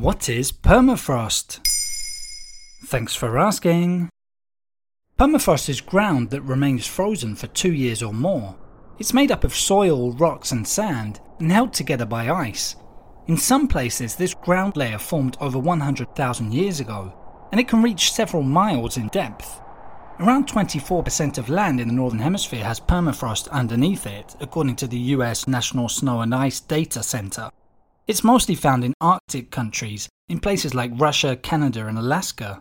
What is permafrost? Thanks for asking. Permafrost is ground that remains frozen for two years or more. It's made up of soil, rocks, and sand, and held together by ice. In some places, this ground layer formed over 100,000 years ago, and it can reach several miles in depth. Around 24% of land in the Northern Hemisphere has permafrost underneath it, according to the US National Snow and Ice Data Center. It's mostly found in Arctic countries, in places like Russia, Canada, and Alaska.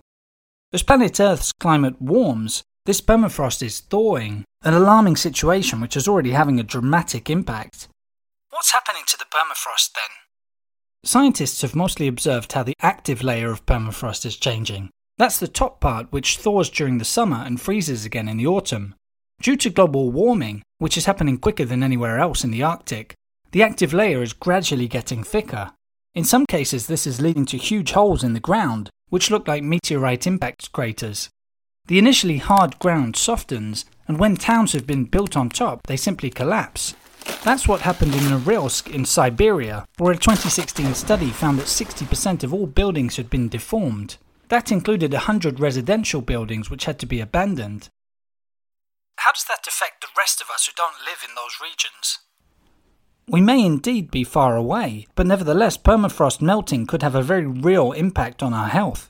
As planet Earth's climate warms, this permafrost is thawing, an alarming situation which is already having a dramatic impact. What's happening to the permafrost then? Scientists have mostly observed how the active layer of permafrost is changing. That's the top part which thaws during the summer and freezes again in the autumn. Due to global warming, which is happening quicker than anywhere else in the Arctic, the active layer is gradually getting thicker. In some cases, this is leading to huge holes in the ground, which look like meteorite impact craters. The initially hard ground softens, and when towns have been built on top, they simply collapse. That's what happened in Norilsk in Siberia, where a 2016 study found that 60% of all buildings had been deformed. That included 100 residential buildings which had to be abandoned. How does that affect the rest of us who don't live in those regions? We may indeed be far away, but nevertheless, permafrost melting could have a very real impact on our health.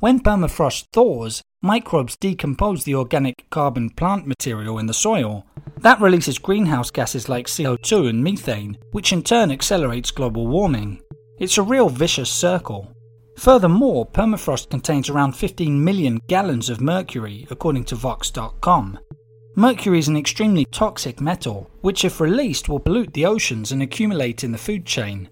When permafrost thaws, microbes decompose the organic carbon plant material in the soil. That releases greenhouse gases like CO2 and methane, which in turn accelerates global warming. It's a real vicious circle. Furthermore, permafrost contains around 15 million gallons of mercury, according to Vox.com. Mercury is an extremely toxic metal, which, if released, will pollute the oceans and accumulate in the food chain.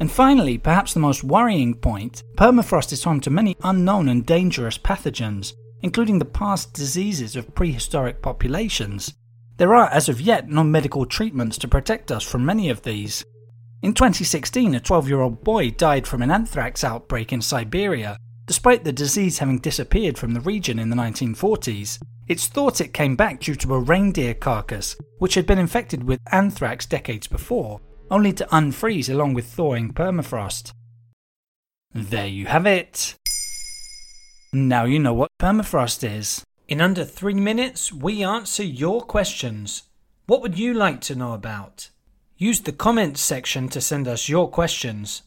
And finally, perhaps the most worrying point, permafrost is home to many unknown and dangerous pathogens, including the past diseases of prehistoric populations. There are, as of yet, no medical treatments to protect us from many of these. In 2016, a 12 year old boy died from an anthrax outbreak in Siberia, despite the disease having disappeared from the region in the 1940s. It's thought it came back due to a reindeer carcass, which had been infected with anthrax decades before, only to unfreeze along with thawing permafrost. There you have it. Now you know what permafrost is. In under three minutes, we answer your questions. What would you like to know about? Use the comments section to send us your questions.